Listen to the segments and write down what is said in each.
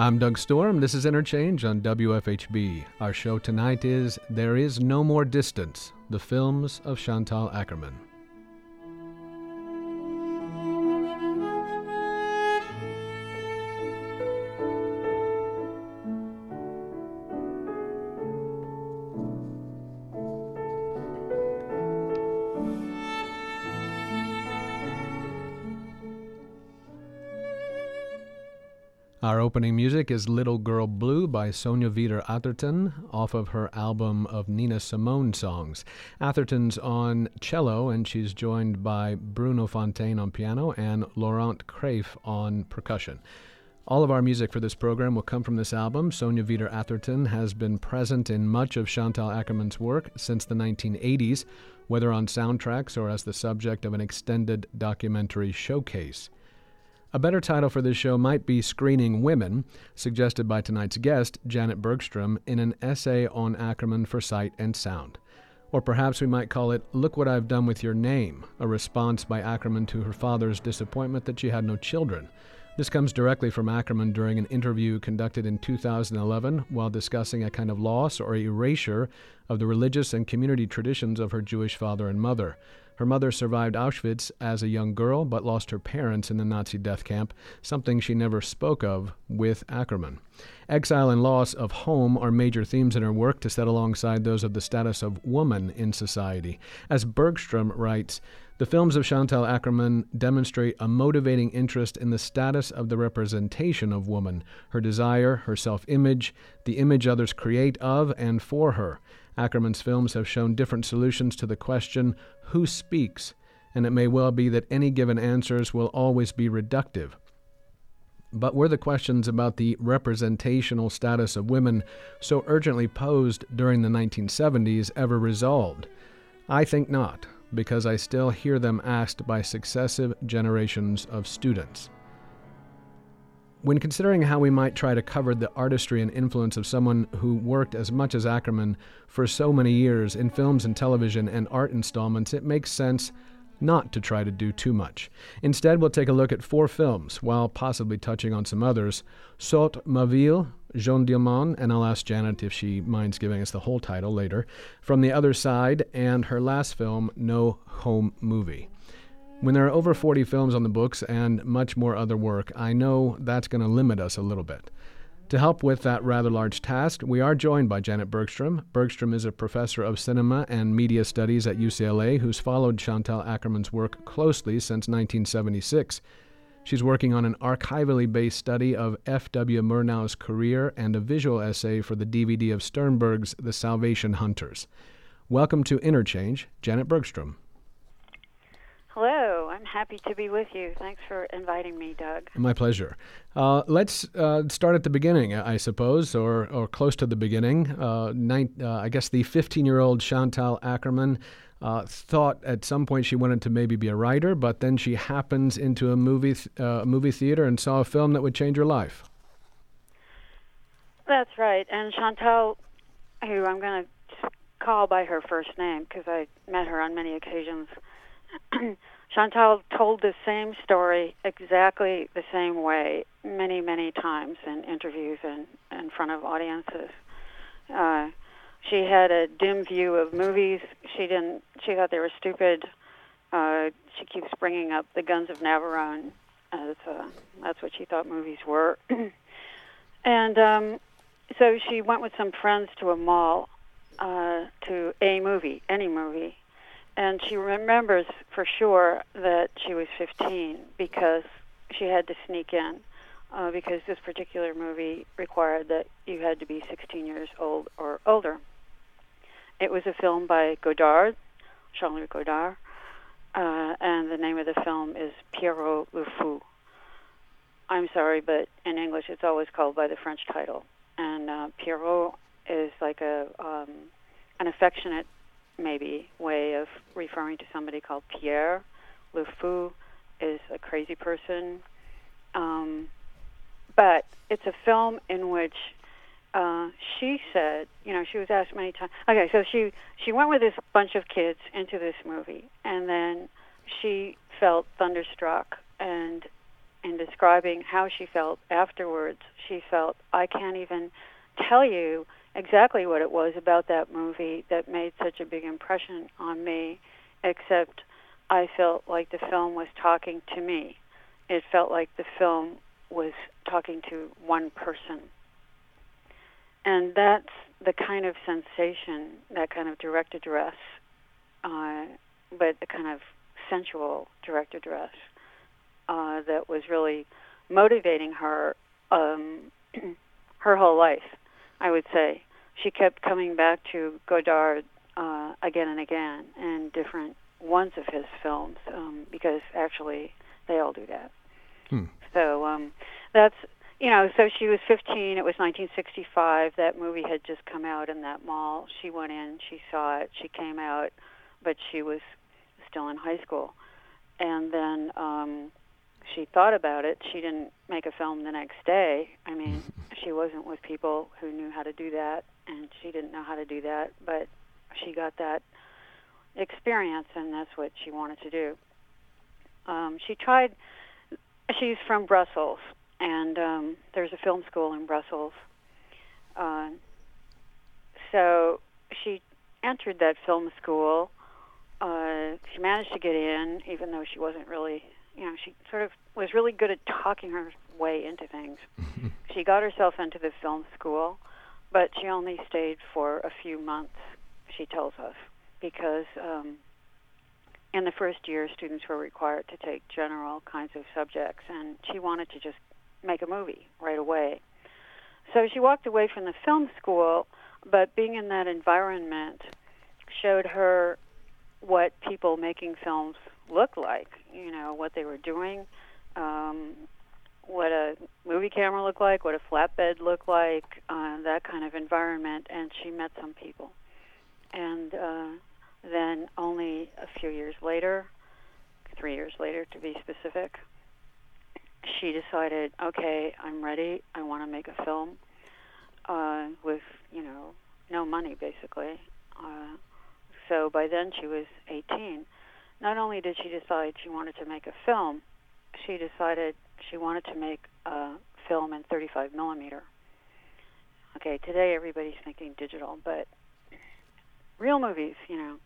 I'm Doug Storm. This is Interchange on WFHB. Our show tonight is There Is No More Distance, the films of Chantal Akerman. Opening music is Little Girl Blue by Sonia Wieder Atherton off of her album of Nina Simone songs. Atherton's on cello and she's joined by Bruno Fontaine on piano and Laurent Kraif on percussion. All of our music for this program will come from this album. Sonia Wieder Atherton has been present in much of Chantal Akerman's work since the 1980s, whether on soundtracks or as the subject of an extended documentary showcase. A better title for this show might be Screening Women, suggested by tonight's guest, Janet Bergstrom, in an essay on Akerman for Sight and Sound. Or perhaps we might call it Look What I've Done with Your Name, a response by Akerman to her father's disappointment that she had no children. This comes directly from Akerman during an interview conducted in 2011 while discussing a kind of loss or erasure of the religious and community traditions of her Jewish father and mother. Her mother survived Auschwitz as a young girl, but lost her parents in the Nazi death camp, something she never spoke of with Akerman. Exile and loss of home are major themes in her work to set alongside those of the status of woman in society. As Bergstrom writes, the films of Chantal Akerman demonstrate a motivating interest in the status of the representation of woman, her desire, her self image, the image others create of and for her. Akerman's films have shown different solutions to the question, who speaks? And it may well be that any given answers will always be reductive. But were the questions about the representational status of women so urgently posed during the 1970s ever resolved? I think not, because I still hear them asked by successive generations of students. When considering how we might try to cover the artistry and influence of someone who worked as much as Akerman for so many years in films and television and art installments, it makes sense not to try to do too much. Instead, we'll take a look at four films, while possibly touching on some others Saute ma ville, Jeanne Dielman, and I'll ask Janet if she minds giving us the whole title later, From the Other Side, and her last film, No Home Movie. When there are over 40 films on the books and much more other work, I know that's going to limit us a little bit. To help with that rather large task, we are joined by Janet Bergstrom. Bergstrom is a professor of cinema and media studies at UCLA who's followed Chantal Akerman's work closely since 1976. She's working on an archivally based study of F.W. Murnau's career and a visual essay for the DVD of Sternberg's The Salvation Hunters. Welcome to Interchange, Janet Bergstrom. Hello, happy to be with you. Thanks for inviting me, Doug. My pleasure. Uh, let's uh, start at the beginning, I suppose, or, or close to the beginning. Uh, nine, uh, I guess the 15 year old Chantal Akerman uh, thought at some point she wanted to maybe be a writer, but then she happens into a movie, th- uh, movie theater and saw a film that would change her life. That's right. And Chantal, who I'm going to call by her first name because I met her on many occasions Chantal told the same story exactly the same way many, many times in interviews and in front of audiences. Uh, she had a dim view of movies. She didn't. She thought they were stupid. Uh, she keeps bringing up the Guns of Navarone as uh, that's what she thought movies were. and um, so she went with some friends to a mall uh, to a movie, any movie, and she remembers for sure that she was 15 because she had to sneak in uh, because this particular movie required that you had to be 16 years old or older. It was a film by Godard, Jean-Luc Godard, uh, and the name of the film is Pierrot le Fou. I'm sorry, but in English it's always called by the French title. And uh, Pierrot is like a um, an affectionate maybe way of referring to somebody called Pierre. Le Fou is a crazy person. Um, but it's a film in which uh, she said, you know, she was asked many times. Okay, so she she went with this bunch of kids into this movie, and then she felt thunderstruck and in describing how she felt afterwards, she felt, I can't even tell you exactly what it was about that movie that made such a big impression on me, except I felt like the film was talking to me. It felt like the film was talking to one person. And that's the kind of sensation, that kind of direct address, uh, but the kind of sensual direct address uh, that was really motivating her um, her whole life. I would say she kept coming back to Godard uh, again and again and different ones of his films um, because actually they all do that. Hmm. So um, that's you know, so she was 15. It was 1965. That movie had just come out in that mall. She went in, she saw it, she came out, but she was still in high school. And then um, she thought about it. She didn't make a film the next day. I mean, she wasn't with people who knew how to do that, and she didn't know how to do that, but she got that experience, and that's what she wanted to do. Um, she tried. She's from Brussels, and um, there's a film school in Brussels. Uh, so she entered that film school. Uh, she managed to get in, even though she wasn't really, you know, she sort of was really good at talking her way into things. she got herself into the film school, but she only stayed for a few months, she tells us, because um, in the first year, students were required to take general kinds of subjects, and she wanted to just make a movie right away. So she walked away from the film school, but being in that environment showed her what people making films look like, you know, what they were doing, um, what a movie camera looked like, what a flatbed looked like, uh, that kind of environment, and she met some people. And uh, then only a few years later, three years later to be specific, she decided, okay, I'm ready. I want to make a film uh, with, you know, no money basically. Uh, so by then she was 18. Not only did she decide she wanted to make a film, she decided she wanted to make a film in 35 millimeter. Okay, today everybody's thinking digital, but real movies, you know,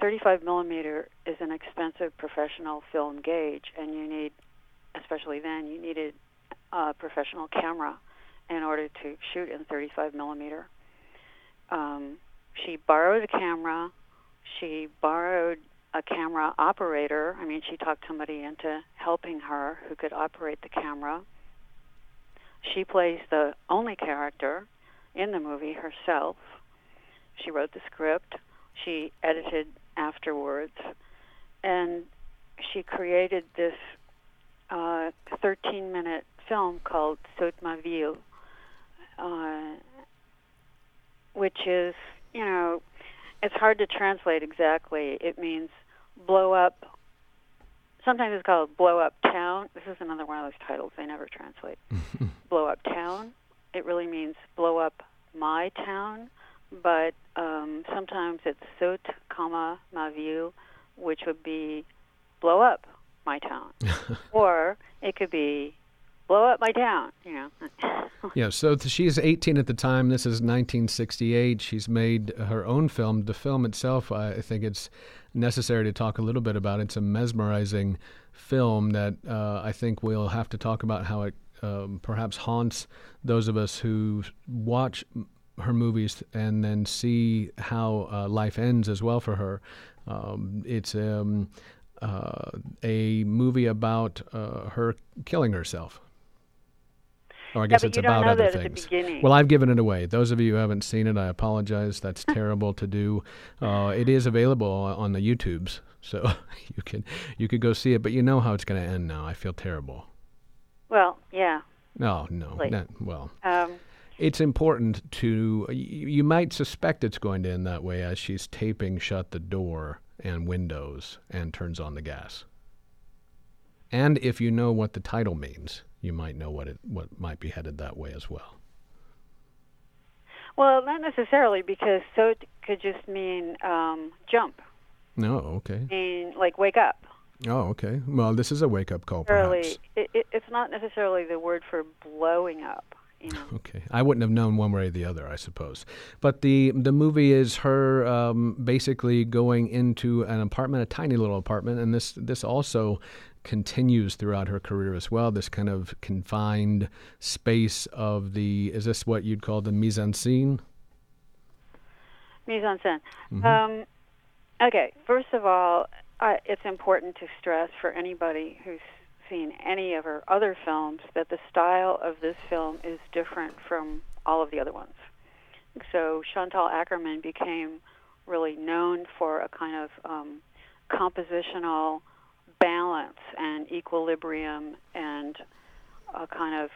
35 millimeter is an expensive professional film gauge, and you need especially then, you needed a professional camera in order to shoot in 35 millimeter. Um, she borrowed a camera. She borrowed a camera operator. I mean, she talked somebody into helping her who could operate the camera. She plays the only character in the movie herself. She wrote the script. She edited afterwards. And she created this uh, 13 minute film called Saute ma ville, uh, which is, you know, it's hard to translate exactly. It means blow up. Sometimes it's called blow up town. This is another one of those titles they never translate. blow up town. It really means blow up my town, but um, sometimes it's saute, comma ma ville, which would be blow up my town, or it could be blow up my town. You know. yeah. So she's 18 at the time. This is 1968. She's made her own film. The film itself, I think it's necessary to talk a little bit about. It's a mesmerizing film that uh, I think we'll have to talk about how it um, perhaps haunts those of us who watch her movies and then see how uh, life ends as well for her. Um, it's um, uh, a movie about uh, her killing herself. Or I guess yeah, it's about other things. Well, I've given it away. Those of you who haven't seen it, I apologize. That's terrible to do. Uh, it is available on the YouTubes, so you can you could go see it. But you know how it's going to end now. I feel terrible. Well, yeah. No, no, not, well. Um, it's important to. You, you might suspect it's going to end that way as she's taping shut the door and windows and turns on the gas. And if you know what the title means, you might know what it what might be headed that way as well. Well, not necessarily because so could just mean um, jump. No, okay. Mean like wake up. Oh, okay. Well, this is a wake up call, perhaps. it, it, it's not necessarily the word for blowing up. You know. Okay, I wouldn't have known one way or the other, I suppose. But the the movie is her um, basically going into an apartment, a tiny little apartment, and this this also continues throughout her career as well. This kind of confined space of the is this what you'd call the mise en scene? Mise en scène. Mhm. Um, okay, first of all, uh, it's important to stress for anybody who's seen any of her other films that the style of this film is different from all of the other ones. So Chantal Akerman became really known for a kind of um, compositional balance and equilibrium and a kind of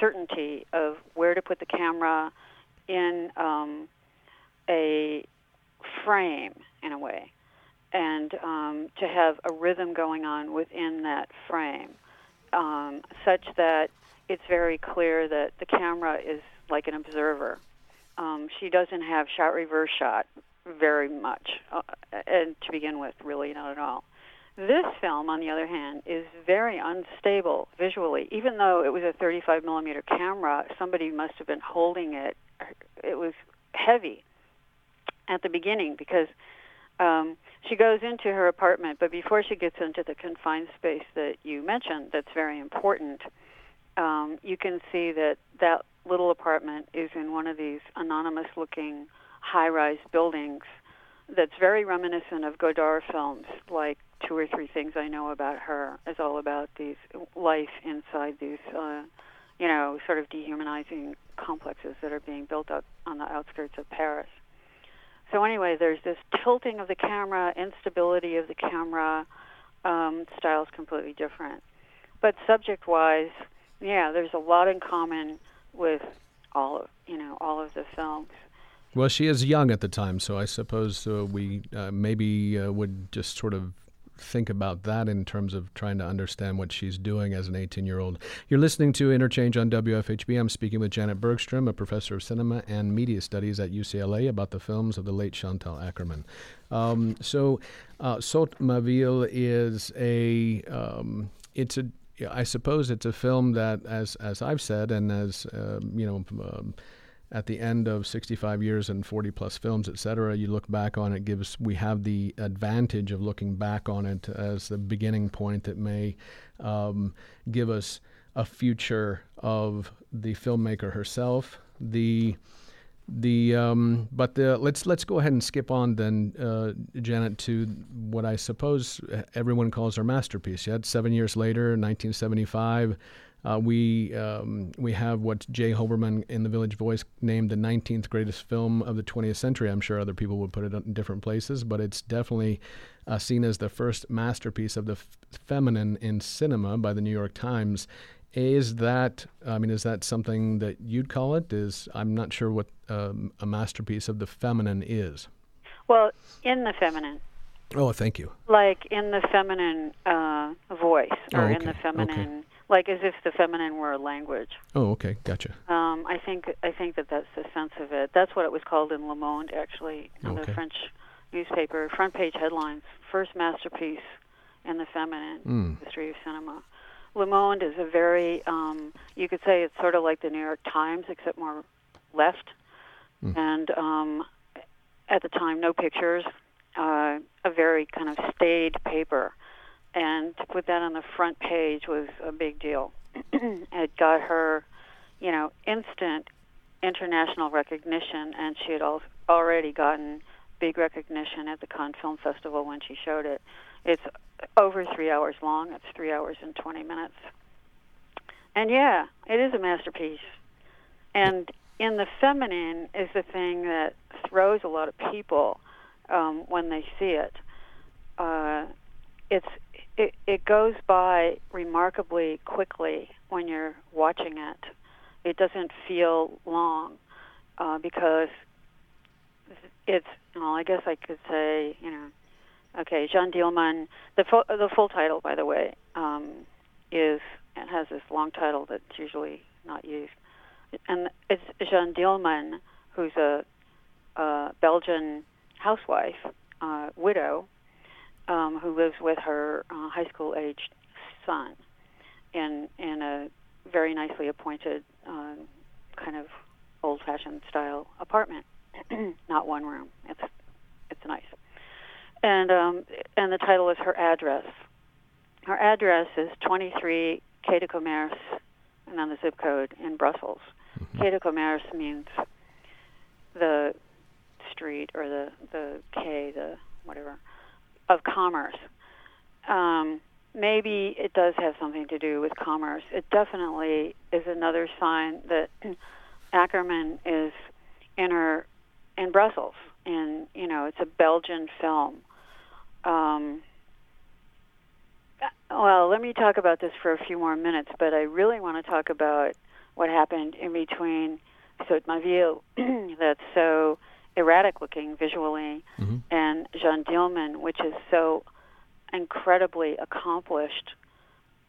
certainty of where to put the camera in um, a frame in a way and um, to have a rhythm going on within that frame um, such that it's very clear that the camera is like an observer. Um, she doesn't have shot reverse shot very much uh, and to begin with really not at all this film, on the other hand, is very unstable visually. Even though it was a 35 millimeter camera, somebody must have been holding it. It was heavy at the beginning because um, she goes into her apartment, but before she gets into the confined space that you mentioned, that's very important. Um, you can see that that little apartment is in one of these anonymous-looking high-rise buildings that's very reminiscent of Godard films, like Two or Three Things I Know About Her is all about these life inside these, uh, you know, sort of dehumanizing complexes that are being built up on the outskirts of Paris. So anyway, there's this tilting of the camera, instability of the camera. Um, style's completely different, but subject-wise, yeah, there's a lot in common with all of you know all of the films. Well, she is young at the time, so I suppose uh, we uh, maybe uh, would just sort of think about that in terms of trying to understand what she's doing as an 18 year old. You're listening to Interchange on WFHB. I'm speaking with Janet Bergstrom, a professor of cinema and media studies at UCLA, about the films of the late Chantal Akerman. Um, so, uh, Saute ma ville is a um, it's a I suppose it's a film that, as as I've said, and as um, you know. Um, at the end of 65 years and 40 plus films, et cetera, you look back on it, gives we have the advantage of looking back on it as the beginning point that may um, give us a future of the filmmaker herself. The the um, but the let's let's go ahead and skip on then, uh, Janet, to what I suppose everyone calls her masterpiece. Yet seven years later, 1975. Uh, we um, we have what Jay Hoberman in the Village Voice named the 19th greatest film of the 20th century. I'm sure other people would put it in different places, but it's definitely uh, seen as the first masterpiece of the f- feminine in cinema by the New York Times. Is that I mean, is that something that you'd call it? Is I'm not sure what um, a masterpiece of the feminine is. Well, in the feminine. Oh, thank you. Like in the feminine uh, voice, or oh, okay. in the feminine. Okay like as if the feminine were a language. Oh, okay, gotcha. Um, I think I think that that's the sense of it. That's what it was called in Le Monde, actually, in okay. the French newspaper. Front page headlines: First masterpiece in the feminine mm. history of cinema. Le Monde is a very, um, you could say it's sort of like the New York Times, except more left. Mm. And um, at the time, no pictures, uh, a very kind of staid paper and to put that on the front page was a big deal. it got her, you know, instant international recognition, and she had al- already gotten big recognition at the Cannes Film Festival when she showed it. It's over three hours long. It's three hours and 20 minutes. And yeah, it is a masterpiece. And in the feminine is the thing that throws a lot of people um, when they see it. Uh, it's it, it goes by remarkably quickly when you're watching it. It doesn't feel long uh, because it's. Well, I guess I could say, you know, okay, Jeanne Dielman. The full, the full title, by the way, um, is it has this long title that's usually not used, and it's Jeanne Dielman, who's a, a Belgian housewife, uh, widow, um, who lives with her uh, high school aged son in in a very nicely appointed uh, kind of old fashioned style apartment, not one room. It's it's nice, and um, and the title is her address. Her address is 23 Quai de Commerce, and then the zip code in Brussels. Mm-hmm. Quai de Commerce means the street or the the quay, the whatever, of commerce. Um, maybe it does have something to do with commerce. It definitely is another sign that Akerman is in her in Brussels, and you know it's a Belgian film. Um, well, let me talk about this for a few more minutes, but I really want to talk about what happened in between Saute Ma Ville, that's so erratic looking visually, mm-hmm. and Jeanne Dielman, which is so incredibly accomplished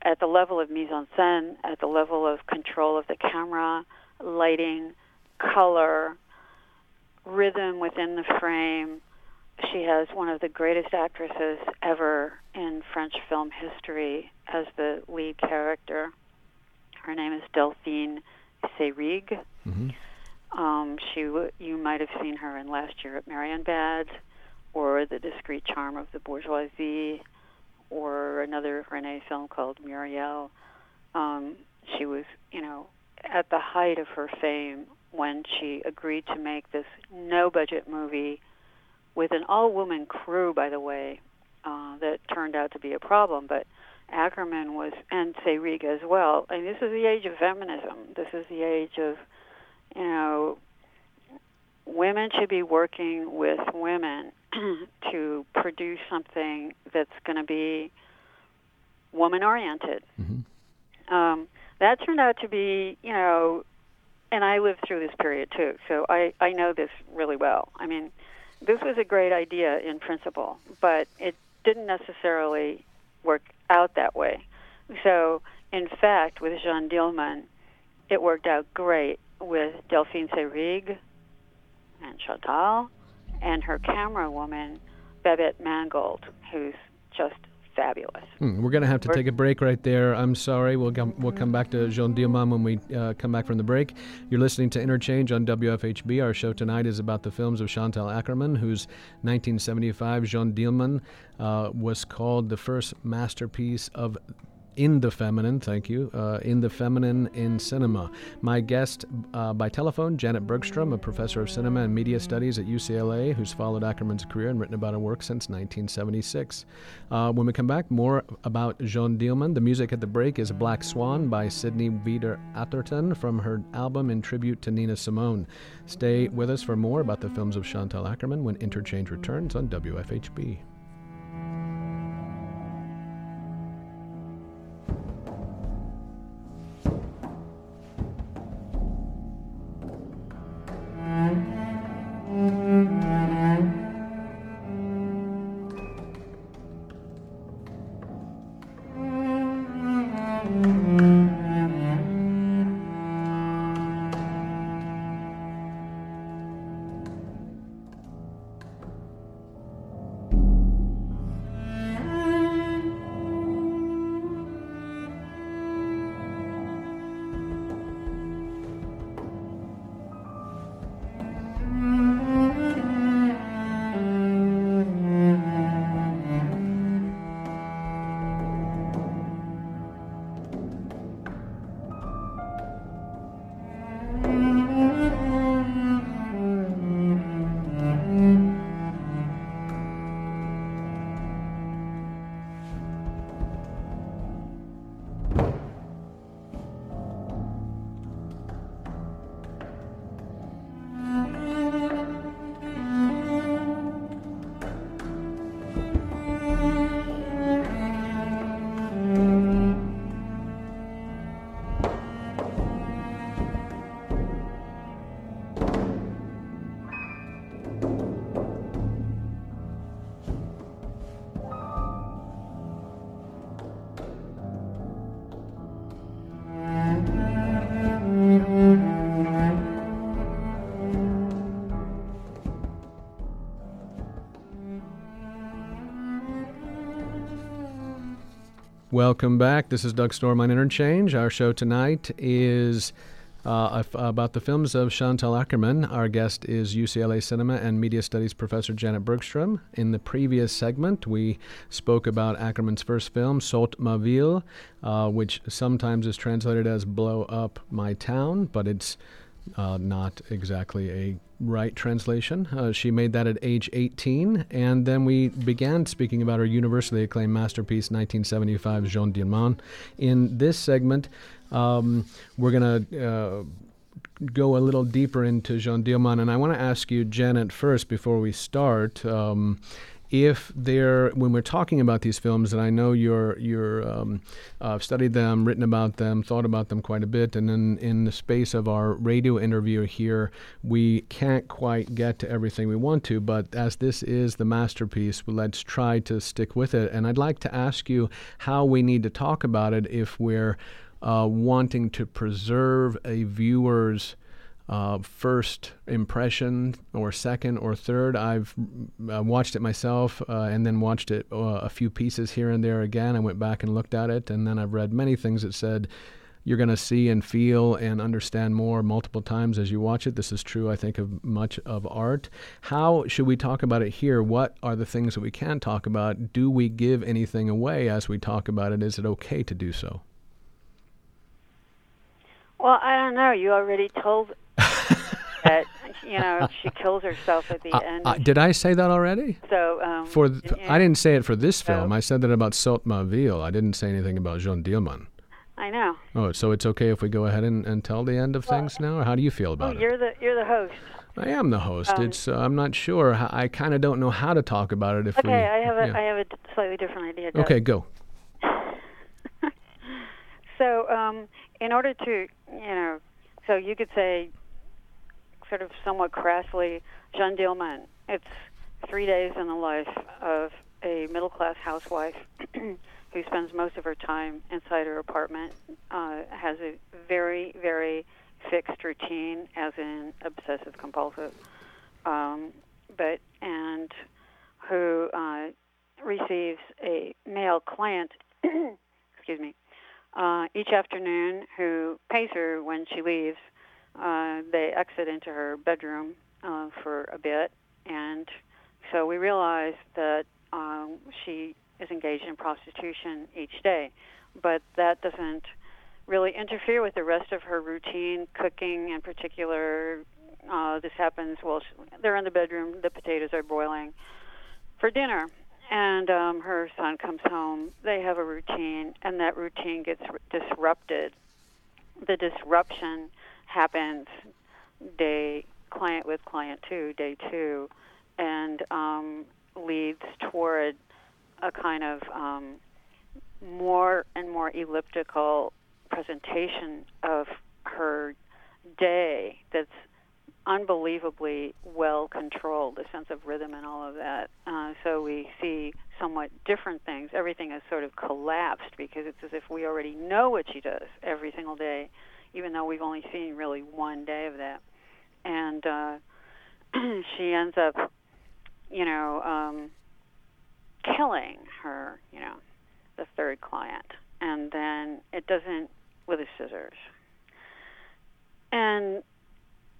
at the level of mise en scène, at the level of control of the camera, lighting, color, rhythm within the frame. She has one of the greatest actresses ever in French film history as the lead character. Her name is Delphine Seyrig. Mm-hmm. Um, she w- you might have seen her in Last Year at Marienbad, or The Discreet Charm of the Bourgeoisie, or another Resnais film called Muriel. Um, she was, you know, at the height of her fame when she agreed to make this no-budget movie with an all-woman crew, by the way, uh, that turned out to be a problem. But Akerman was, and Seyrig as well. And this is the age of feminism. This is the age of, you know, women should be working with women to produce something that's going to be woman oriented. Mm-hmm. Um, that turned out to be, you know, and I lived through this period too, so I, I know this really well. I mean, this was a great idea in principle, but it didn't necessarily work out that way. So, in fact, with Jeanne Dielman, it worked out great with Delphine Seyrig and Chantal and her camera woman, Babette Mangolte, who's just fabulous. Hmm, we're going to have to we're, take a break right there. I'm sorry. We'll come, we'll come back to Jeanne Dielman when we uh, come back from the break. You're listening to Interchange on WFHB. Our show tonight is about the films of Chantal Akerman, whose 1975 Jeanne Dielman uh, was called the first masterpiece of in the feminine, thank you, uh, in the feminine in cinema. My guest uh, by telephone, Janet Bergstrom, a professor of cinema and media studies at UCLA, who's followed Akerman's career and written about her work since 1976. Uh, when we come back, more about Jeanne Dielman. The music at the break is Black Swan by Sydney Wieder Atherton from her album in tribute to Nina Simone. Stay with us for more about the films of Chantal Akerman when Interchange returns on WFHB. Welcome back. This is Doug Storm on Interchange. Our show tonight is uh, about the films of Chantal Akerman. Our guest is UCLA Cinema and Media Studies professor Janet Bergstrom. In the previous segment, we spoke about Akerman's first film, Saute ma ville, uh, which sometimes is translated as Blow Up My Town, but it's uh, not exactly a right translation. Uh, she made that at age 18, and then we began speaking about her universally acclaimed masterpiece, 1975, Jeanne Dielman. In this segment, um, we're going to uh, go a little deeper into Jeanne Dielman, and I want to ask you, Janet, first before we start. Um, if they're when we're talking about these films, and I know you're you're um, uh, studied them, written about them, thought about them quite a bit, and then in the space of our radio interview here, we can't quite get to everything we want to. But as this is the masterpiece, let's try to stick with it. And I'd like to ask you how we need to talk about it if we're uh, wanting to preserve a viewer's uh, first impression or second or third. I've uh, watched it myself uh, and then watched it uh, a few pieces here and there again. I went back and looked at it, and then I've read many things that said you're going to see and feel and understand more multiple times as you watch it. This is true, I think, of much of art. How should we talk about it here? What are the things that we can talk about? Do we give anything away as we talk about it? Is it okay to do so? Well, I don't know. You already told that you know she kills herself at the uh, end. Uh, did I say that already? So um, for th- I didn't say it for this film. I said that about Saute ma ville. I didn't say anything about Jeanne Dielman. I know. Oh, so it's okay if we go ahead and, and tell the end of well, things now, or how do you feel about oh, it? You're the you're the host. I am the host. Um, it's uh, I'm not sure. I kind of don't know how to talk about it. If okay, we, I have a yeah. I have a slightly different idea. Doug. Okay, go. so, um, in order to, you know, so you could say sort of somewhat crassly, Jeanne Dielman. It's three days in the life of a middle class housewife who spends most of her time inside her apartment, uh, has a very, very fixed routine, as in obsessive compulsive, um, but and who uh, receives a male client, excuse me, uh, each afternoon who pays her when she leaves uh, they exit into her bedroom uh, for a bit, and so we realize that um, she is engaged in prostitution each day, but that doesn't really interfere with the rest of her routine cooking in particular. Uh, this happens while she, they're in the bedroom the potatoes are boiling for dinner. And um, her son comes home. They have a routine and that routine gets disrupted. The disruption happens day client with client two, day two, and um, leads toward a kind of um, more and more elliptical presentation of her day that's unbelievably well controlled, the sense of rhythm and all of that. Uh, so we see somewhat different things. Everything is sort of collapsed because it's as if we already know what she does every single day even though we've only seen really one day of that. And uh, she ends up, you know, um, killing her, you know, the third client. And then it doesn't, with the scissors. And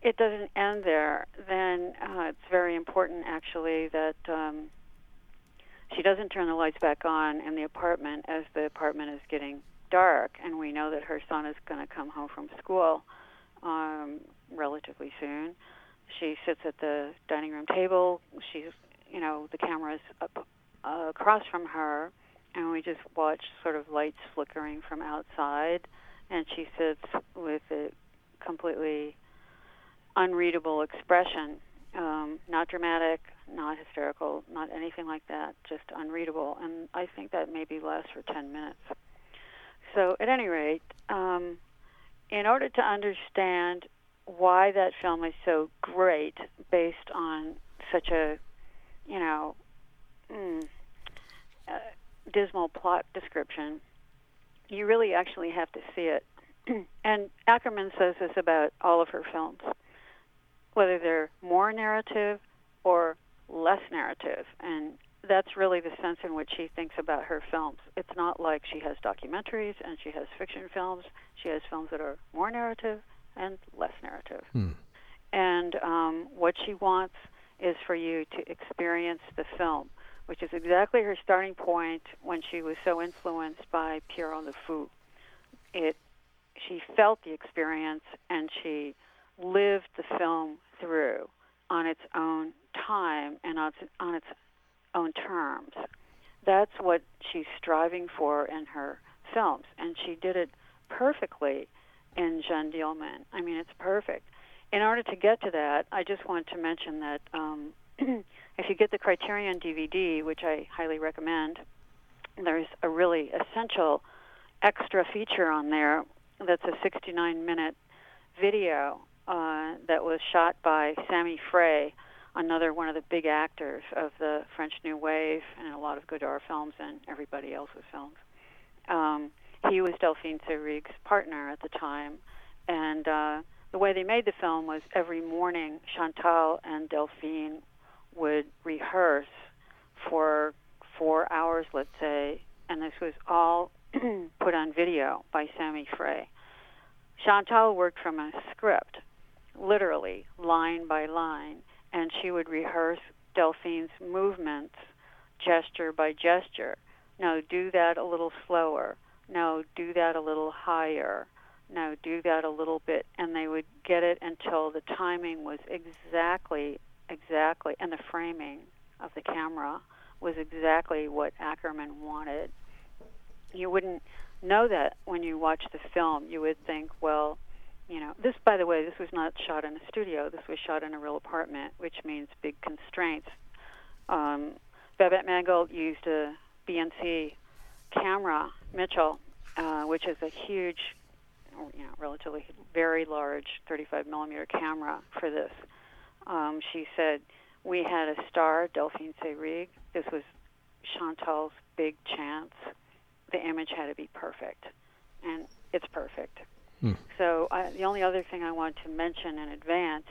it doesn't end there. Then uh, it's very important, actually, that um, she doesn't turn the lights back on in the apartment as the apartment is getting dark, and we know that her son is going to come home from school um, relatively soon. She sits at the dining room table. She's, you know, the camera's up uh, across from her, and we just watch sort of lights flickering from outside, and she sits with a completely unreadable expression. Um, not dramatic, not hysterical, not anything like that, just unreadable. And I think that maybe lasts for 10 minutes. So, at any rate, um, in order to understand why that film is so great, based on such a, you know, mm, uh, dismal plot description, you really actually have to see it. and Akerman says this about all of her films, whether they're more narrative or less narrative. And that's really the sense in which she thinks about her films. It's not like she has documentaries and she has fiction films. She has films that are more narrative and less narrative. Hmm. And um, what she wants is for you to experience the film, which is exactly her starting point when she was so influenced by Pierrot Le Fou. It, she felt the experience and she lived the film through on its own time and on its, on its own terms. That's what she's striving for in her films, and she did it perfectly in Jeanne Dielman. I mean, it's perfect. In order to get to that, I just want to mention that um, if you get the Criterion DVD, which I highly recommend, there's a really essential extra feature on there that's a 69 minute video uh, that was shot by Sami Frey, another one of the big actors of the French New Wave and a lot of Godard films and everybody else's films. Um, he was Delphine Seyrig's partner at the time, and uh, the way they made the film was every morning Chantal and Delphine would rehearse for four hours, let's say, and this was all put on video by Sami Frey. Chantal worked from a script, literally line by line, and she would rehearse Delphine's movements gesture by gesture. No, do that a little slower. No, do that a little higher. No, do that a little bit. And they would get it until the timing was exactly, exactly, and the framing of the camera was exactly what Akerman wanted. You wouldn't know that when you watch the film. You would think, well, you know, this, by the way, this was not shot in a studio. This was shot in a real apartment, which means big constraints. Um, Babette Mangolte used a BNC camera, Mitchell, uh, which is a huge, you know, relatively very large 35 millimeter camera for this. Um, she said, we had a star, Delphine Seyrig. This was Chantal's big chance. The image had to be perfect, and it's perfect. Hmm. So I, the only other thing I want to mention in advance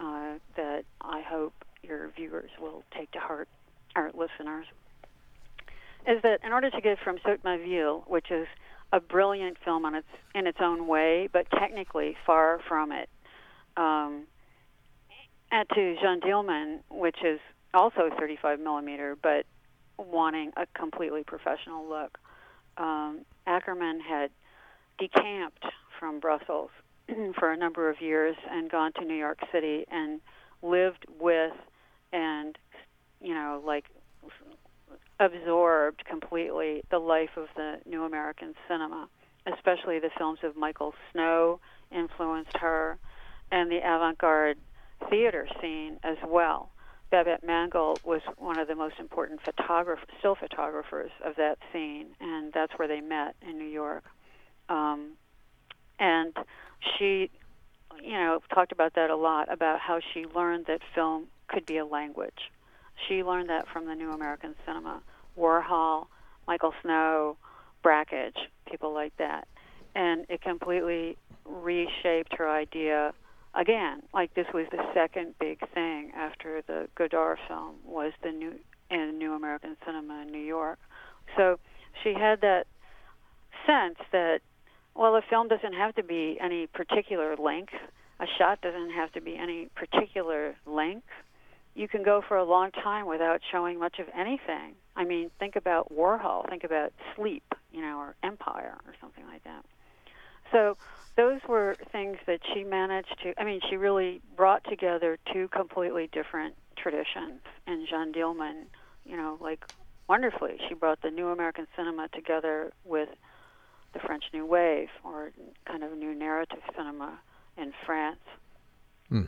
uh, that I hope your viewers will take to heart, our listeners, is that in order to get from Saute Ma Ville, which is a brilliant film on its in its own way, but technically far from it, um, and to Jeanne Dielman, which is also 35 millimeter, but wanting a completely professional look. Um, Akerman had decamped from Brussels for a number of years and gone to New York City and lived with and you know like absorbed completely the life of the new American cinema, especially the films of Michael Snow influenced her and the avant-garde theater scene as well. Babette Mangolte was one of the most important still photographers of that scene, and that's where they met in New York. Um, and she, you know, talked about that a lot about how she learned that film could be a language. She learned that from the New American Cinema, Warhol, Michael Snow, Brakhage, people like that, and it completely reshaped her idea. Again, like this was the second big thing after the Godard film was the new in New American Cinema in New York. So she had that sense that well, a film doesn't have to be any particular length. A shot doesn't have to be any particular length. You can go for a long time without showing much of anything. I mean, think about Warhol, think about Sleep, you know, or Empire or something like that. So those were things that she managed to, I mean, she really brought together two completely different traditions. And Jeanne Dielman, you know, like wonderfully, she brought the new American cinema together with the French New Wave or kind of new narrative cinema in France. Hmm.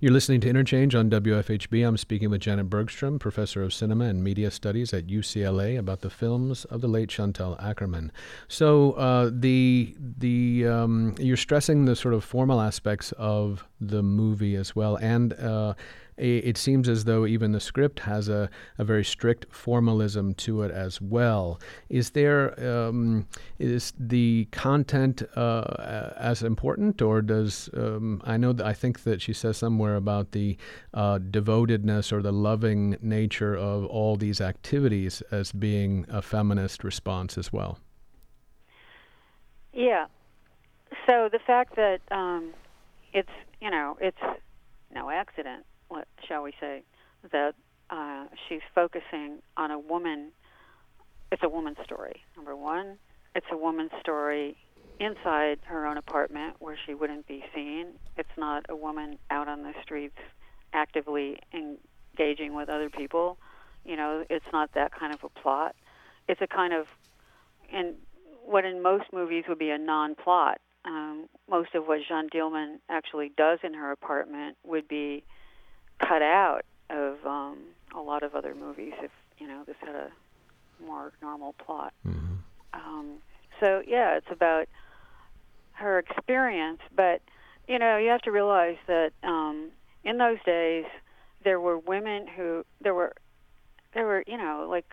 You're listening to Interchange on WFHB. I'm speaking with Janet Bergstrom, professor of cinema and media studies at UCLA, about the films of the late Chantal Akerman. So uh, the the um, you're stressing the sort of formal aspects of the movie as well, and uh, it seems as though even the script has a, a very strict formalism to it as well. Is there um, is the content uh, as important, or does um, I know that I think that she says somewhere about the uh, devotedness or the loving nature of all these activities as being a feminist response as well. Yeah. So the fact that um, it's you know it's no accident, what shall we say, that uh, she's focusing on a woman. It's a woman's story. Number one, it's a woman's story inside her own apartment where she wouldn't be seen. It's not a woman out on the streets actively engaging with other people. You know, it's not that kind of a plot. It's a kind of, and what in most movies would be a non-plot. Um, most of what Jeanne Dielman actually does in her apartment would be cut out of um, a lot of other movies if you know this had a more normal plot. Mm-hmm. Um, so yeah, it's about her experience, but you know you have to realize that um, in those days there were women who there were there were you know like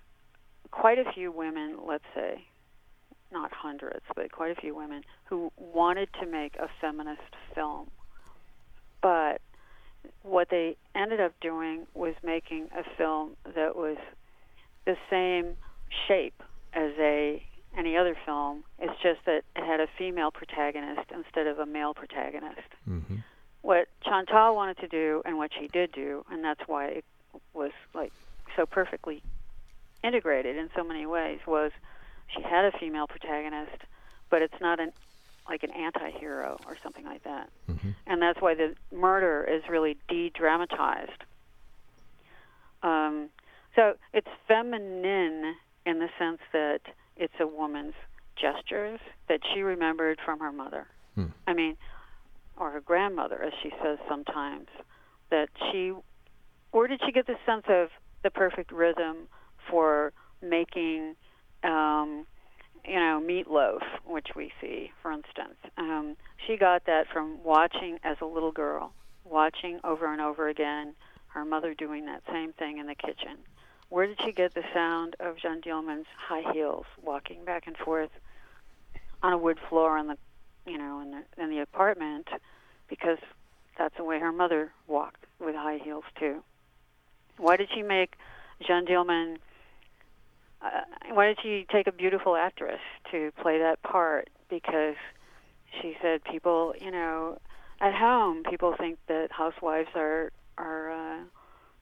quite a few women, let's say, not hundreds, but quite a few women who wanted to make a feminist film. What they ended up doing was making a film that was the same shape as a any other film. It's just that it had a female protagonist instead of a male protagonist. Mm-hmm. What Chantal wanted to do, and what she did do, and that's why it was like so perfectly integrated in so many ways, was she had a female protagonist, but it's not an like an anti-hero or something like that. Mm-hmm. And that's why the murder is really de-dramatized. Um, so it's feminine in the sense that it's a woman's gestures that she remembered from her mother. Hmm. I mean, or her grandmother, as she says sometimes, that she, where did she get the sense of the perfect rhythm for making um, you know, meatloaf, which we see, for instance. Um, she got that from watching as a little girl, watching over and over again her mother doing that same thing in the kitchen. Where did she get the sound of Jeanne Dielman's high heels walking back and forth on a wood floor in the, you know, in the in the apartment? Because that's the way her mother walked with high heels too. Why did she make Jeanne Dielman? Uh, why did she take a beautiful actress to play that part? Because she said people, you know, at home people think that housewives are are uh,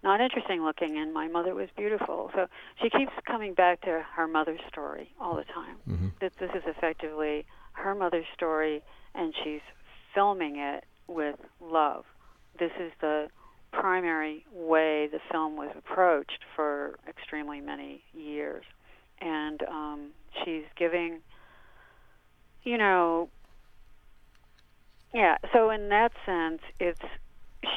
not interesting looking, and my mother was beautiful. So she keeps coming back to her mother's story all the time. Mm-hmm. That this is effectively her mother's story, and she's filming it with love. This is the primary way the film was approached for extremely many years. And um, she's giving, you know, yeah, so in that sense, it's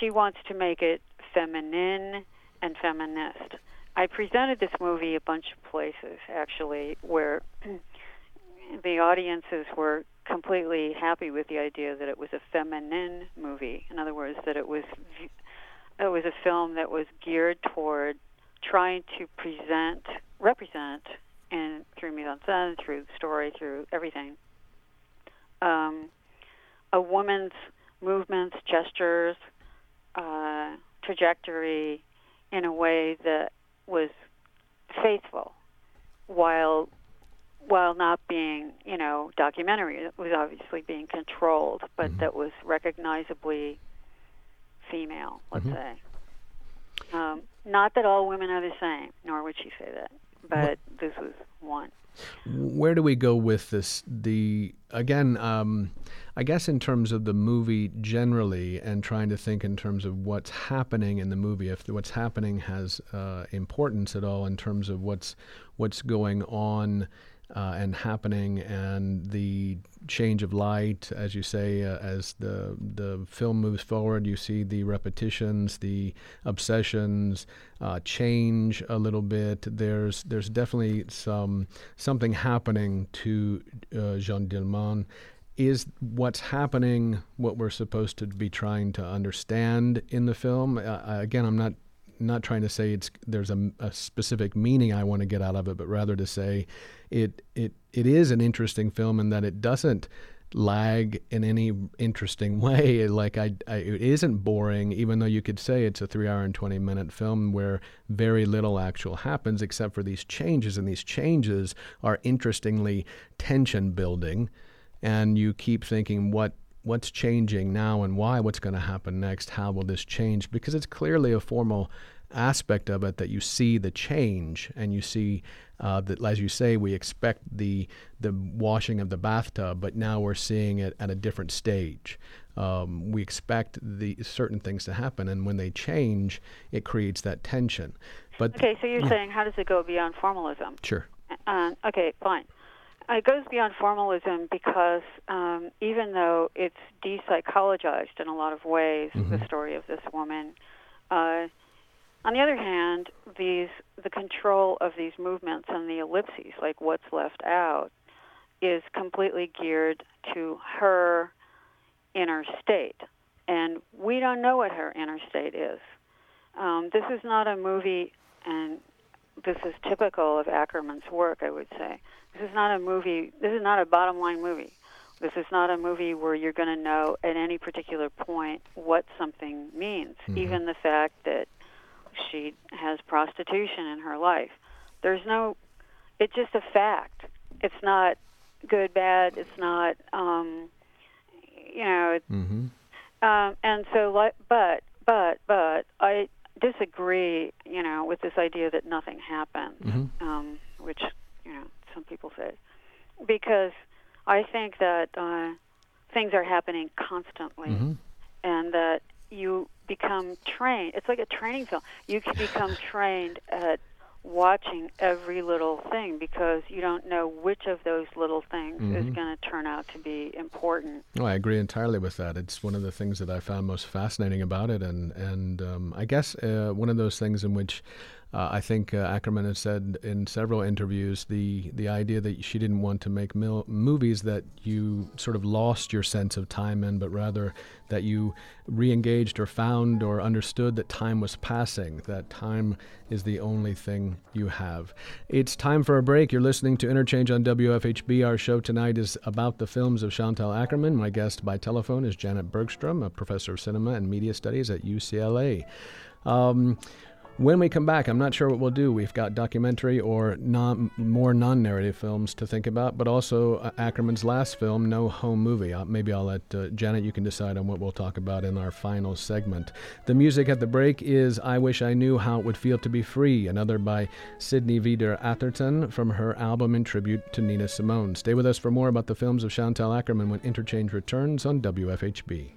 she wants to make it feminine and feminist. I presented this movie a bunch of places actually where the audiences were completely happy with the idea that it was a feminine movie. In other words, that it was it was a film that was geared toward trying to present, represent, and through mise en scène, through story, through everything, um, a woman's movements, gestures, uh, trajectory, in a way that was faithful, while while not being, you know, documentary. It was obviously being controlled, but mm-hmm. that was recognizably female, let's mm-hmm. say. Um, not that all women are the same, nor would she say that, but what? this was one. Where do we go with this? The again, um, I guess in terms of the movie generally, and trying to think in terms of what's happening in the movie. If what's happening has uh, importance at all in terms of what's what's going on uh, and happening, and the change of light, as you say, uh, as the the film moves forward, you see the repetitions, the obsessions uh, change a little bit. There's there's definitely some something happening to uh, Jeanne Dielman, is what's happening what we're supposed to be trying to understand in the film? Uh, again, I'm not not trying to say it's there's a, a, specific meaning I want to get out of it, but rather to say it it it is an interesting film in that it doesn't lag in any interesting way. Like I, I, it isn't boring, even though you could say it's a three hour and twenty minute film where very little actual happens except for these changes, and these changes are interestingly tension building, and you keep thinking what what's changing now and why, what's going to happen next, how will this change? Because it's clearly a formal aspect of it that you see the change and you see uh, that, as you say, we expect the the washing of the bathtub, but now we're seeing it at a different stage. Um, we expect the certain things to happen, and when they change, it creates that tension. But okay, so you're saying how does it go beyond formalism? Sure. Uh, okay, fine. It goes beyond formalism because um, even though it's de-psychologized in a lot of ways, mm-hmm. the story of this woman. Uh, on the other hand, these the control of these movements and the ellipses, like what's left out, is completely geared to her inner state, and we don't know what her inner state is. Um, this is not a movie, and this is typical of Akerman's work, I would say. This is not a movie. This is not a bottom line movie. This is not a movie where you're going to know at any particular point what something means. Mm-hmm. Even the fact that she has prostitution in her life. There's no, it's just a fact. It's not good, bad. It's not, um, you know. Mm-hmm. Um, and so, like, but, but, but, I disagree, you know, with this idea that nothing happens, mm-hmm. um, which, you know, some people say, because I think that uh, things are happening constantly, mm-hmm. and that you become trained. It's like a training film. You can become trained at watching every little thing because you don't know which of those little things mm-hmm. is going to turn out to be important. Oh, I agree entirely with that. It's one of the things that I found most fascinating about it, and and um, I guess uh, one of those things in which uh, I think uh, Akerman has said in several interviews the the idea that she didn't want to make mil- movies that you sort of lost your sense of time in, but rather that you re-engaged or found or understood that time was passing. That time is the only thing you have. It's time for a break. You're listening to Interchange on WFHB. Our show tonight is about the films of Chantal Akerman. My guest by telephone is Janet Bergstrom, a professor of cinema and media studies at UCLA. Um, when we come back, I'm not sure what we'll do. We've got documentary or non, more non narrative films to think about, but also uh, Akerman's last film, No Home Movie. Uh, maybe I'll let uh, Janet, you can decide on what we'll talk about in our final segment. The music at the break is I Wish I Knew How It Would Feel to Be Free, another by Sydney Wieder Atherton from her album in tribute to Nina Simone. Stay with us for more about the films of Chantal Akerman when Interchange returns on WFHB.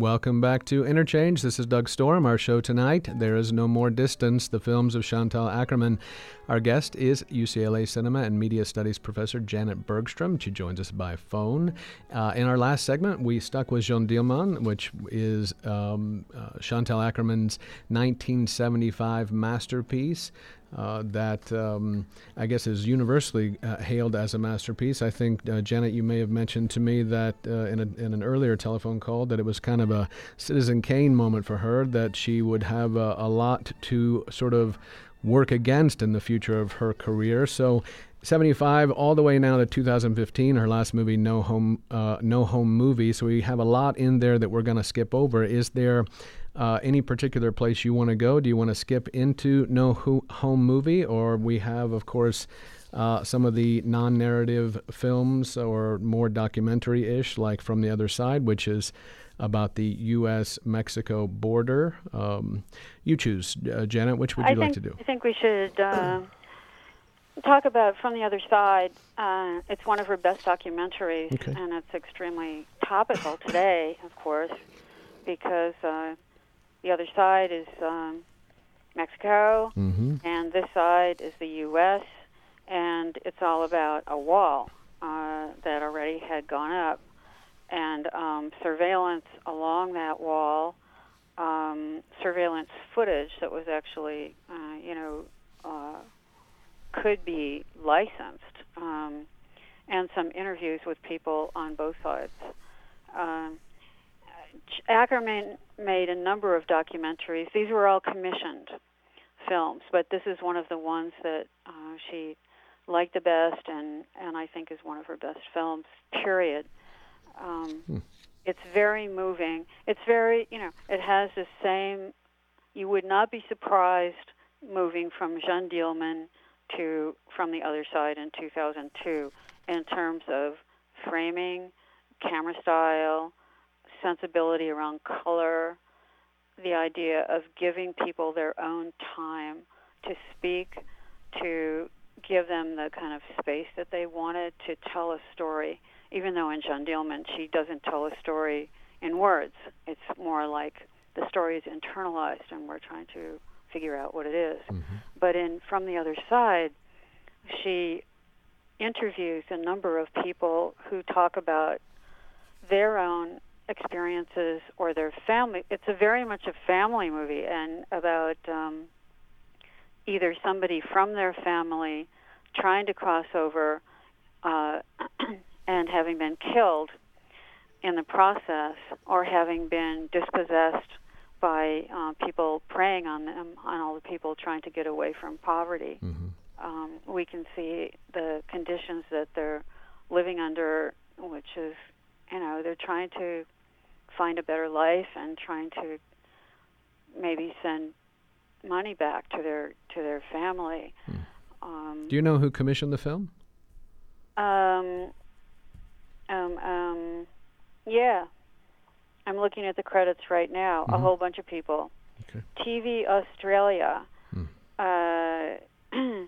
Welcome back to Interchange. This is Doug Storm. Our show tonight, There is No More Distance, the films of Chantal Akerman. Our guest is UCLA Cinema and Media Studies professor Janet Bergstrom. She joins us by phone. Uh, in our last segment, we stuck with Jeanne Dielman, which is um, uh, Chantal Akerman's 1975 masterpiece uh, that um, I guess is universally uh, hailed as a masterpiece. I think, uh, Janet, you may have mentioned to me that uh, in, a, in, an earlier telephone call that it was kind of a Citizen Kane moment for her, that she would have a, a lot to sort of work against in the future of her career. So 75 all the way now to 2015 her last movie no home uh, no home movie so we have a lot in there that we're going to skip over is there uh, any particular place you want to go? Do you want to skip into No Home Movie? Or we have, of course, uh, some of the non narrative films or more documentary ish, like From the Other Side, which is about the U.S. Mexico border. Um, you choose, uh, Janet. Which would you I like think, to do? I think we should uh, talk about From the Other Side. Uh, it's one of her best documentaries, okay. and it's extremely topical today, of course, because uh, the other side is um, Mexico, mm-hmm. and this side is the U.S. And it's all about a wall uh, that already had gone up, and um, surveillance along that wall, um, surveillance footage that was actually, uh, you know, uh, could be licensed, um, and some interviews with people on both sides. Um, Akerman made a number of documentaries. These were all commissioned films, but this is one of the ones that uh, she liked the best, and and I think is one of her best films. Period. Um, hmm. It's very moving. It's very, you know, it has the same. You would not be surprised moving from Jeanne Dielman to From the Other Side in 2002 in terms of framing, camera style, sensibility around color, the idea of giving people their own time to speak, to give them the kind of space that they wanted to tell a story. Even though in Jeanne Dielman she doesn't tell a story in words, it's more like the story is internalized and we're trying to figure out what it is. Mm-hmm. But in From the Other Side, she interviews a number of people who talk about their own experiences or their family. It's a very much a family movie and about um, either somebody from their family trying to cross over uh, and having been killed in the process, or having been dispossessed by uh, people preying on them, on all the people trying to get away from poverty. Mm-hmm. Um, we can see the conditions that they're living under, which is, you know, they're trying to find a better life and trying to maybe send money back to their to their family. Hmm. Um, Do you know who commissioned the film? Um, um, um, yeah. I'm looking at the credits right now. Mm-hmm. A whole bunch of people. Okay. TV Australia, Hmm. uh,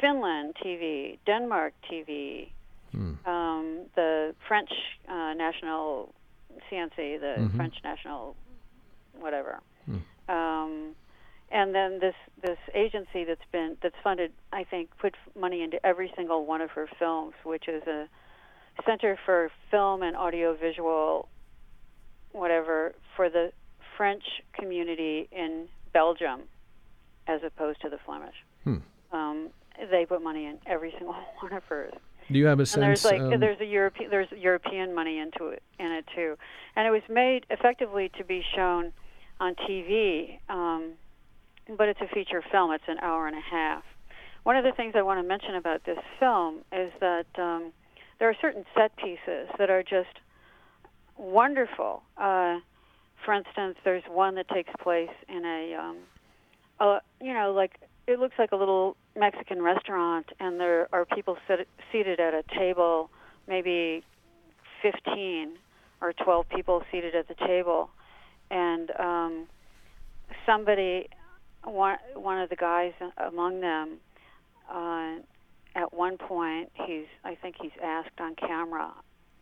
Finland TV, Denmark TV, Hmm. um, the French uh, national CNC, the Mhm. French national whatever. Hmm. Um, and then this this agency that's been that's funded, I think, put money into every single one of her films, which is a Center for Film and Audiovisual, whatever, for the French community in Belgium, as opposed to the Flemish. Hmm. Um, they put money in every single one of hers Do you have a and sense? there's like um, there's a European there's European money into it in it too, and it was made effectively to be shown on TV, um, but it's a feature film. It's an hour and a half. One of the things I want to mention about this film is that um, there are certain set pieces that are just wonderful. Uh, for instance, there's one that takes place in a, um, a you know, like it looks like a little Mexican restaurant, and there are people sit, seated at a table, maybe 15 or 12 people seated at the table, and um, somebody one one of the guys among them, uh, at one point, he's I think he's asked on camera,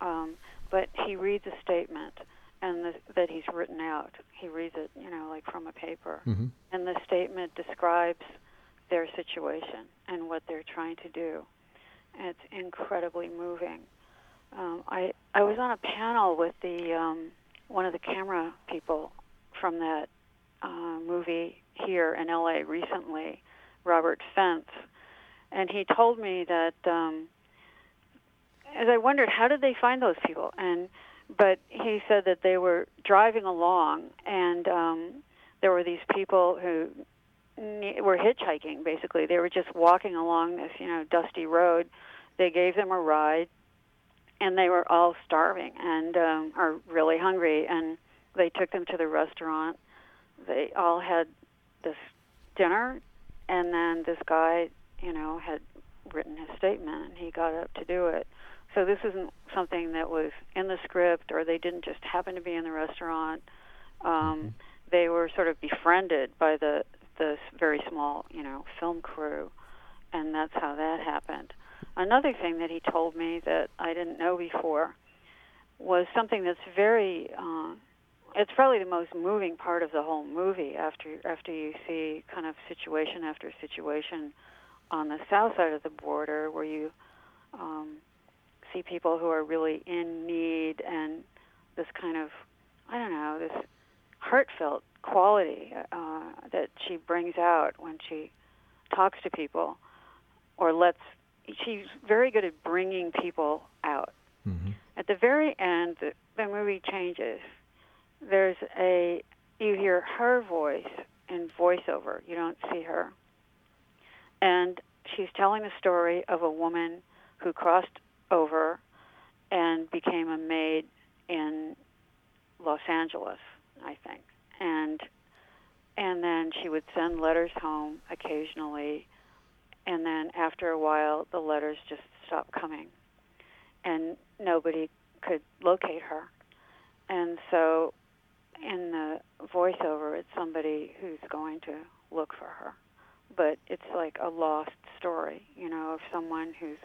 um, but he reads a statement and the, that he's written out. He reads it, you know, like from a paper, Mm-hmm. and the statement describes their situation and what they're trying to do. And it's incredibly moving. Um, I I was on a panel with the um, one of the camera people from that uh, movie here in LA recently, Robert Fenz, and he told me that um, as I wondered how did they find those people and but he said that they were driving along and um, there were these people who were hitchhiking basically. They were just walking along this you know dusty road. They gave them a ride and they were all starving and um, are really hungry and they took them to the restaurant. They all had this dinner and then this guy you know had written his statement and he got up to do it. So this isn't something that was in the script or they didn't just happen to be in the restaurant. Um, they were sort of befriended by the the very small you know film crew and that's how that happened. Another thing that he told me that I didn't know before was something that's very uh, it's probably the most moving part of the whole movie after after you see kind of situation after situation on the south side of the border where you um, see people who are really in need and this kind of I don't know this heartfelt quality uh, that she brings out when she talks to people or lets she's very good at bringing people out. Mm-hmm. at the very end the, the movie changes. There's a you hear her voice in voiceover. You don't see her. And she's telling the story of a woman who crossed over and became a maid in Los Angeles I think and and then she would send letters home occasionally. And then after a while the letters just stopped coming. And nobody could locate her. And so in the voiceover it's somebody who's going to look for her. But it's like a lost story you know of someone who's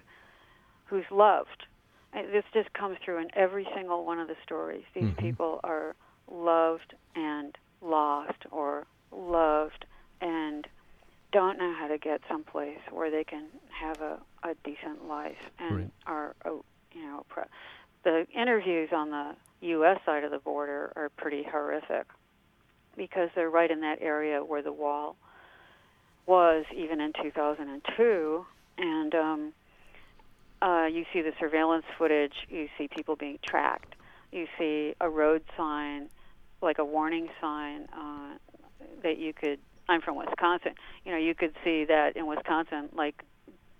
who's loved. And this just comes through in every single one of the stories. These Mhm. people are loved and lost or loved and don't know how to get someplace where they can have a, a decent life and Right. are oh, you know pro- the interviews on the U.S. side of the border are pretty horrific because they're right in that area where the wall was even in 2002 and um, uh, you see the surveillance footage you see people being tracked you see a road sign like a warning sign uh, that you could I'm from Wisconsin you know you could see that in Wisconsin like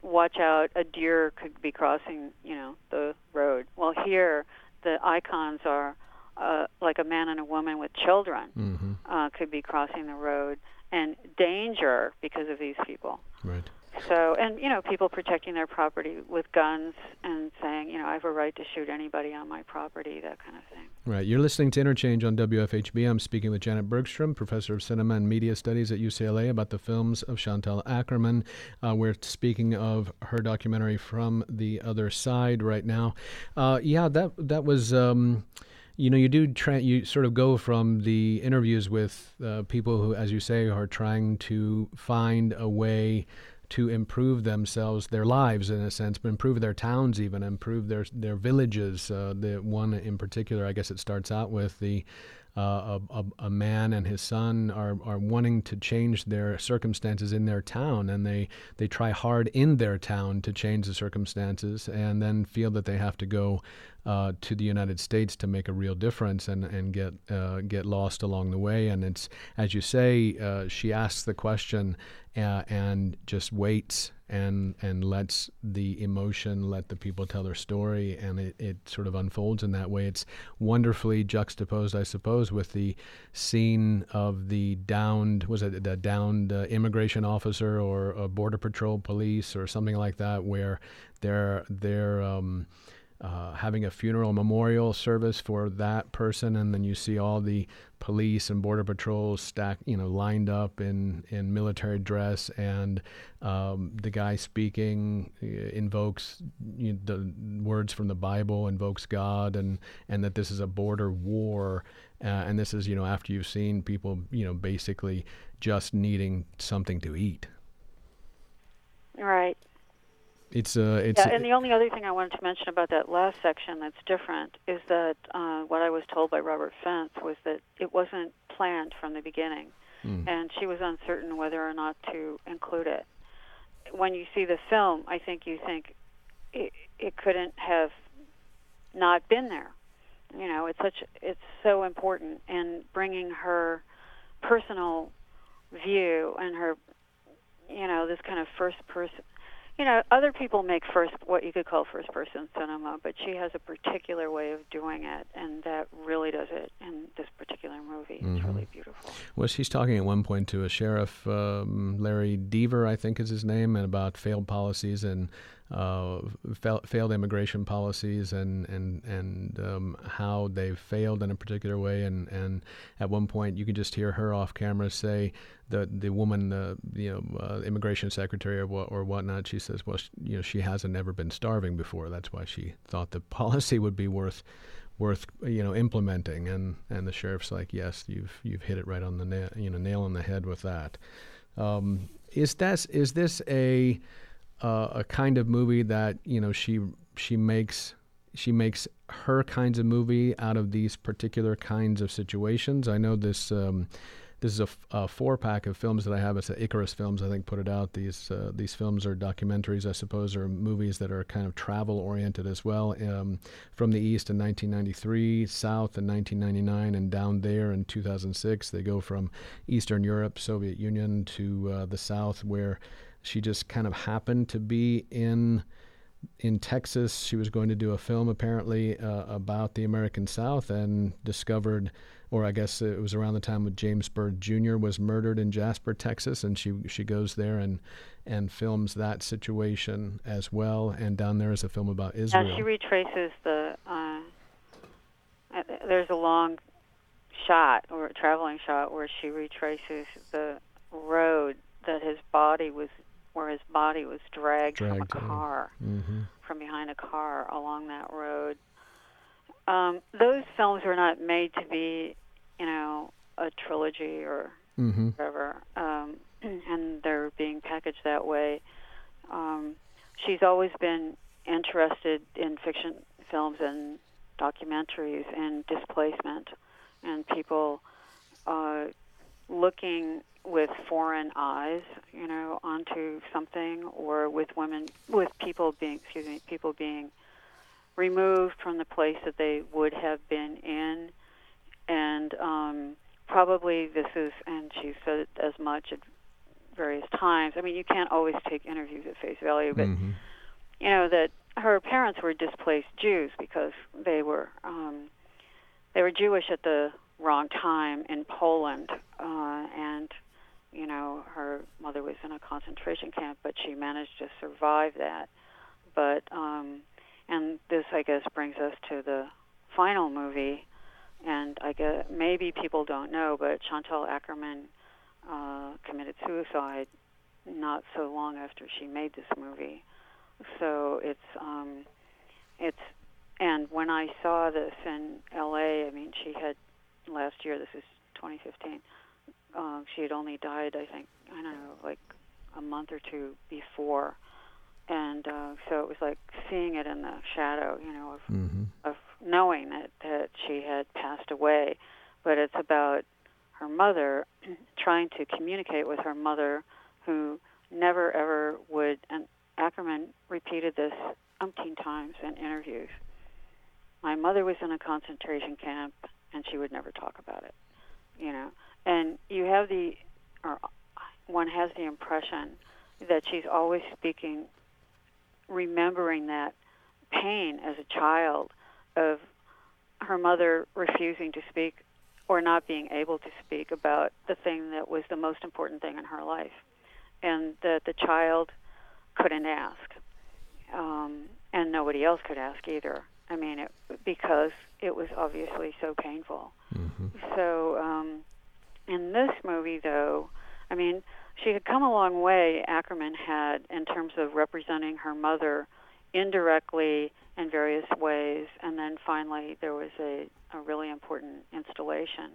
watch out a deer could be crossing you know the road well here the icons are uh, like a man and a woman with children Mm-hmm. uh, could be crossing the road and danger because of these people Right. So and you know people protecting their property with guns and saying you know I have a right to shoot anybody on my property that kind of thing Right. You're listening to Interchange on WFHB. I'm speaking with Janet Bergstrom, professor of cinema and media studies at UCLA, about the films of Chantal Akerman. Uh, we're speaking of her documentary from the other side right now. Uh, yeah, that that was. Um, you know, you do tra- you sort of go from the interviews with uh, people who, as you say, are trying to find a way to improve themselves, their lives in a sense, but improve their towns even, improve their their villages. Uh, the one in particular, I guess it starts out with the uh, a, a, a man and his son are, are wanting to change their circumstances in their town, and they, they try hard in their town to change the circumstances, and then feel that they have to go uh, to the United States to make a real difference and and get uh, get lost along the way. And it's as you say, uh, she asks the question uh, and just waits and and lets the emotion, let the people tell their story, and it, it sort of unfolds in that way. It's wonderfully juxtaposed, I suppose, with the scene of the downed was it the downed uh, immigration officer or a border patrol police or something like that, where they're they're um, uh, having a funeral memorial service for that person, and then you see all the police and border patrols stacked, you know, lined up in, in military dress, and um, the guy speaking uh, invokes you know, the words from the Bible, invokes God, and and that this is a border war, uh, and this is you know after you've seen people you know basically just needing something to eat. Right. It's uh, it's. Yeah, and the only other thing I wanted to mention about that last section that's different is that uh, what I was told by Robert Fenz was that it wasn't planned from the beginning, mm. and she was uncertain whether or not to include it. When you see the film, I think you think it, it couldn't have not been there. You know, it's such it's so important, and bringing her personal view and her, you know, this kind of first person you know, other people make first what you could call first person cinema, but she has a particular way of doing it, and that really does it in this particular movie. Mm-hmm. It's really beautiful. Well, she's talking at one point to a sheriff, um, Larry Deaver, I think is his name, and about failed policies and uh, failed immigration policies and and and um, how they've failed in a particular way. And, and at one point, you can just hear her off camera say the the woman, uh, you know, uh, immigration secretary or what or whatnot. She says, well, she, you know, she hasn't never been starving before. That's why she thought the policy would be worth worth you know implementing. And and the sheriff's like, yes, you've you've hit it right on the nail, you know nail on the head with that. Um, is this is this a uh, a kind of movie that you know she she makes she makes her kinds of movie out of these particular kinds of situations. I know this. Um, this is a, f- a four pack of films that I have. It's Icarus Films, I think, put it out. These uh, these films are documentaries, I suppose, or movies that are kind of travel oriented as well. Um, from the east in 1993, south in 1999, and down there in 2006. They go from Eastern Europe, Soviet Union, to uh, the south, where she just kind of happened to be in in Texas. She was going to do a film apparently uh, about the American South and discovered, or I guess it was around the time when James Byrd Jr. was murdered in Jasper, Texas, and she she goes there and and films that situation as well. And down there is a film about Israel. Yeah, she retraces the. Uh, uh, there's a long shot or a traveling shot where she retraces the road that his body was where his body was dragged, dragged from a car, mm-hmm. from behind a car along that road. Um, those films were not made to be, you know, a trilogy or mm-hmm. whatever, um, and they're being packaged that way. Um, she's always been interested in fiction films and documentaries and displacement and people uh, looking with foreign eyes, you know, onto something, or with women, with people being, excuse me, people being removed from the place that they would have been in, and um, probably this is, and she said it as much at various times. I mean, you can't always take interviews at face value, but mm-hmm. you know that her parents were displaced Jews because they were um, they were Jewish at the wrong time in Poland, uh, and you know, her mother was in a concentration camp, but she managed to survive that. But um, and this, I guess, brings us to the final movie. And I guess maybe people don't know, but Chantal Akerman uh, committed suicide not so long after she made this movie. So it's um, it's and when I saw this in L.A., I mean, she had last year. This is 2015 uh, she had only died, I think, I don't know, like a month or two before, and uh, so it was like seeing it in the shadow, you know, of mm-hmm. of knowing that that she had passed away. But it's about her mother trying to communicate with her mother, who never ever would. And Akerman repeated this umpteen times in interviews. My mother was in a concentration camp, and she would never talk about it. You know, and you have the, or one has the impression that she's always speaking, remembering that pain as a child of her mother refusing to speak or not being able to speak about the thing that was the most important thing in her life, and that the child couldn't ask, um, and nobody else could ask either. I mean, it, because it was obviously so painful. Mm-hmm. So um, in this movie, though, I mean, she had come a long way. Akerman had in terms of representing her mother indirectly in various ways, and then finally there was a, a really important installation.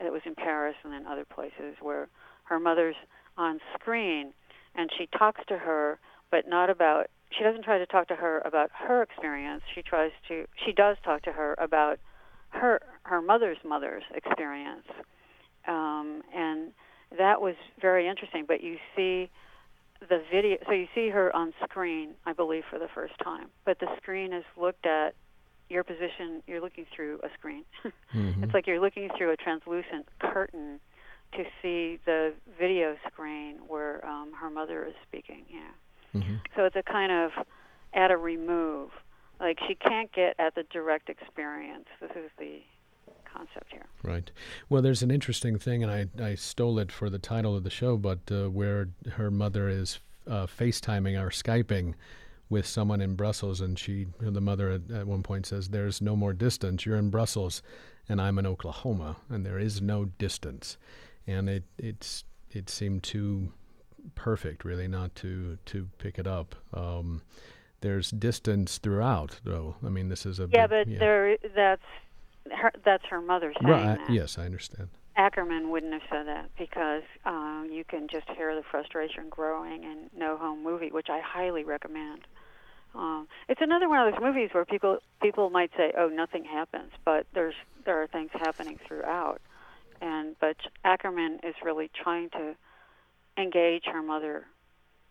It was in Paris and then other places where her mother's on screen, and she talks to her, but not about. She doesn't try to talk to her about her experience. She tries to. She does talk to her about her her mother's mother's experience, um, and that was very interesting. But you see the video, so you see her on screen, I believe, for the first time. But the screen is looked at. Your position, you're looking through a screen. Mm-hmm. It's like you're looking through a translucent curtain to see the video screen where um, her mother is speaking. Yeah. Mm-hmm. So it's a kind of at a remove. Like she can't get at the direct experience. This is the concept here. Right. Well, there's an interesting thing, and I, I stole it for the title of the show, but uh, where her mother is uh, FaceTiming or Skyping with someone in Brussels, and she, the mother at, at one point says, There's no more distance. You're in Brussels, and I'm in Oklahoma, and there is no distance. And it, it's, it seemed too perfect, really, not to, to pick it up. Um, there's distance throughout, though. I mean, this is a Yeah, big, but there that's her that's her mother saying Right. that. Yes, I understand. Akerman wouldn't have said that because um, you can just hear the frustration growing in No Home Movie, which I highly recommend. Um, it's another one of those movies where people people might say, "Oh, nothing happens," but there's there are things happening throughout, and but Akerman is really trying to engage her mother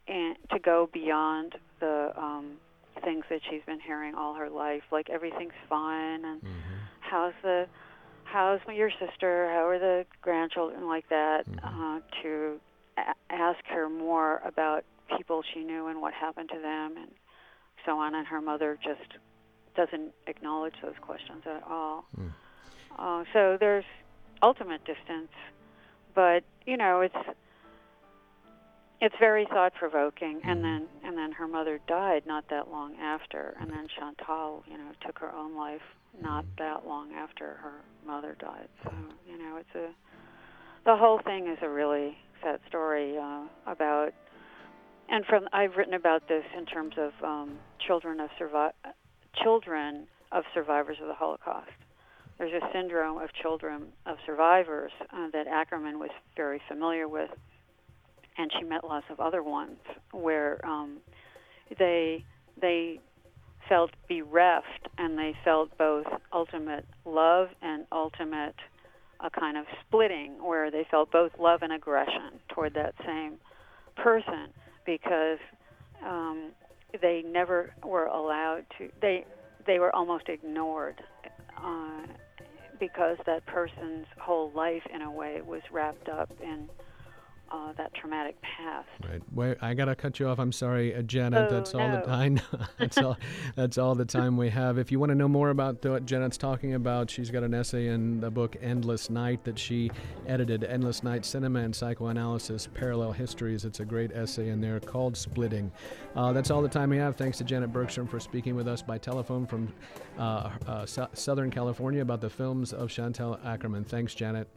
and to go beyond the um, things that she's been hearing all her life, like everything's fine and Mm-hmm. How's the how's your sister how are the grandchildren like that uh, to a- ask her more about people she knew and what happened to them and so on and her mother just doesn't acknowledge those questions at all Mm. uh, so there's ultimate distance but you know it's it's very thought provoking and Mhm. then and then her mother died not that long after and then Chantal you know took her own life not that long after her mother died. So you know it's a the whole thing is a really sad story uh, about and from I've written about this in terms of um, children of survi- children of survivors of the Holocaust. There's a syndrome of children of survivors uh, that Akerman was very familiar with and she met lots of other ones where um, they they felt bereft and they felt both ultimate love and ultimate a kind of splitting where they felt both love and aggression toward that same person because um, they never were allowed to they they were almost ignored uh, because that person's whole life in a way was wrapped up in uh, that traumatic past. Right. I gotta cut you off. I'm sorry, uh, Janet. Oh, that's all the no. time. that's all. That's all the time we have. If you want to know more about what Janet's talking about, she's got an essay in the book "Endless Night" that she edited. "Endless Night: Cinema and Psychoanalysis: Parallel Histories." It's a great essay in there called "Splitting." Uh, that's all the time we have. Thanks to Janet Bergstrom for speaking with us by telephone from uh, uh, Sou- Southern California about the films of Chantal Akerman. Thanks, Janet.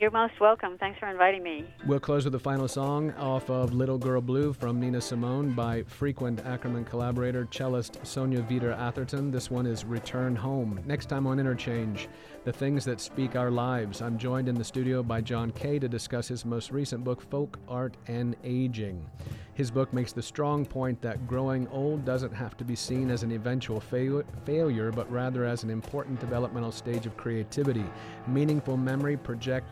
You're most welcome. Thanks for inviting me. We'll close with the final song off of Little Girl Blue from Nina Simone by frequent Akerman collaborator cellist Sonia Wieder Atherton. This one is Return Home. Next time on Interchange, the things that speak our lives. I'm joined in the studio by Jon Kay to discuss his most recent book, Folk, Art, and Aging. His book makes the strong point that growing old doesn't have to be seen as an eventual fail- failure, but rather as an important developmental stage of creativity. Meaningful memory project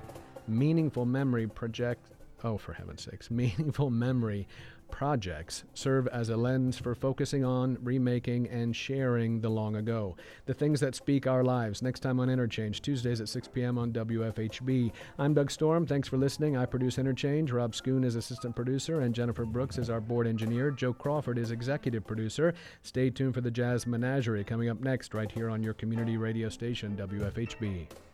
meaningful memory project oh for heaven's sakes meaningful memory projects serve as a lens for focusing on remaking and sharing the long ago. The things that speak our lives. Next time on interchange tuesdays at 6 p.m on wfhb i'm doug storm. Thanks for listening. I produce interchange. Rob schoon is assistant producer and jennifer brooks is our board engineer. Joe crawford is executive producer. Stay tuned for the jazz menagerie coming up next right here on your community radio station wfhb